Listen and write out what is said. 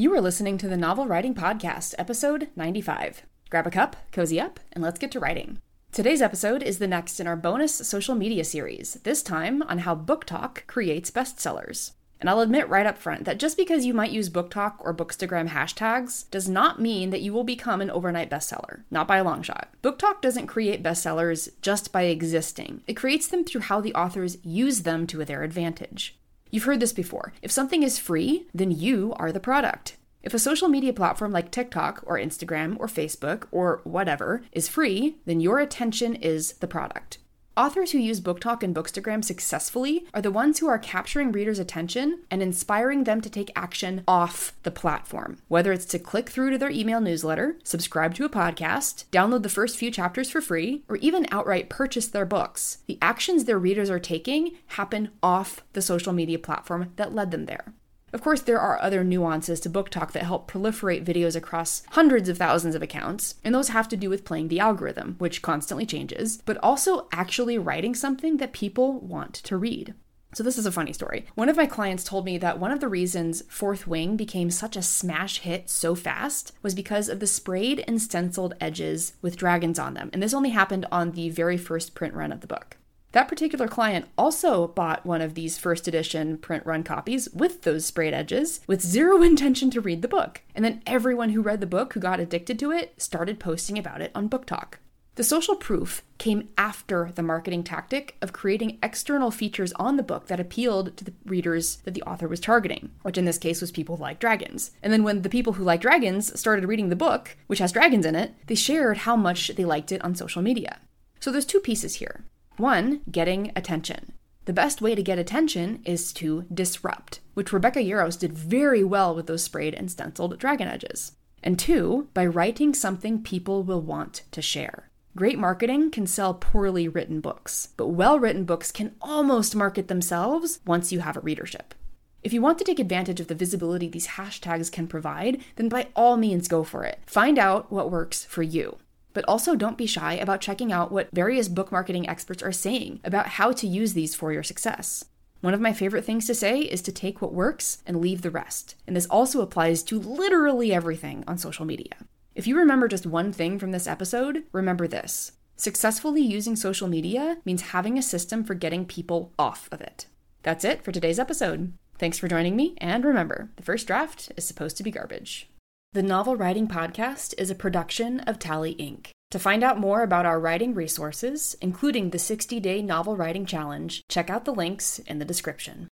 You are listening to the Novel Writing Podcast, episode 95. Grab a cup, cozy up, and let's get to writing. Today's episode is the next in our bonus social media series, this time on how BookTok creates bestsellers. And I'll admit right up front that just because you might use BookTok or Bookstagram hashtags does not mean that you will become an overnight bestseller. Not by a long shot. BookTok doesn't create bestsellers just by existing, it creates them through how the authors use them to their advantage. You've heard this before. If something is free, then you are the product. If a social media platform like TikTok or Instagram or Facebook or whatever is free, then your attention is the product. Authors who use BookTok and Bookstagram successfully are the ones who are capturing readers' attention and inspiring them to take action off the platform. Whether it's to click through to their email newsletter, subscribe to a podcast, download the first few chapters for free, or even outright purchase their books, the actions their readers are taking happen off the social media platform that led them there. Of course, there are other nuances to BookTok that help proliferate videos across hundreds of thousands of accounts, and those have to do with playing the algorithm, which constantly changes, but also actually writing something that people want to read. So, this is a funny story. One of my clients told me that one of the reasons Fourth Wing became such a smash hit so fast was because of the sprayed and stenciled edges with dragons on them. And this only happened on the very first print run of the book. That particular client also bought one of these first edition print run copies with those sprayed edges with zero intention to read the book. And then everyone who read the book who got addicted to it started posting about it on BookTok. The social proof came after the marketing tactic of creating external features on the book that appealed to the readers that the author was targeting, which in this case was people who like dragons. And then when the people who like dragons started reading the book, which has dragons in it, they shared how much they liked it on social media. So there's two pieces here. One, getting attention. The best way to get attention is to disrupt, which Rebecca Yarros did very well with those sprayed and stenciled dragon edges. And two, by writing something people will want to share. Great marketing can sell poorly written books, but well written books can almost market themselves once you have a readership. If you want to take advantage of the visibility these hashtags can provide, then by all means go for it. Find out what works for you. But also, don't be shy about checking out what various book marketing experts are saying about how to use these for your success. One of my favorite things to say is to take what works and leave the rest. And this also applies to literally everything on social media. If you remember just one thing from this episode, remember this. Successfully using social media means having a system for getting people off of it. That's it for today's episode. Thanks for joining me, and remember, the first draft is supposed to be garbage. The Novel Writing Podcast is a production of Tally Inc. To find out more about our writing resources, including the 60 day novel writing challenge, check out the links in the description.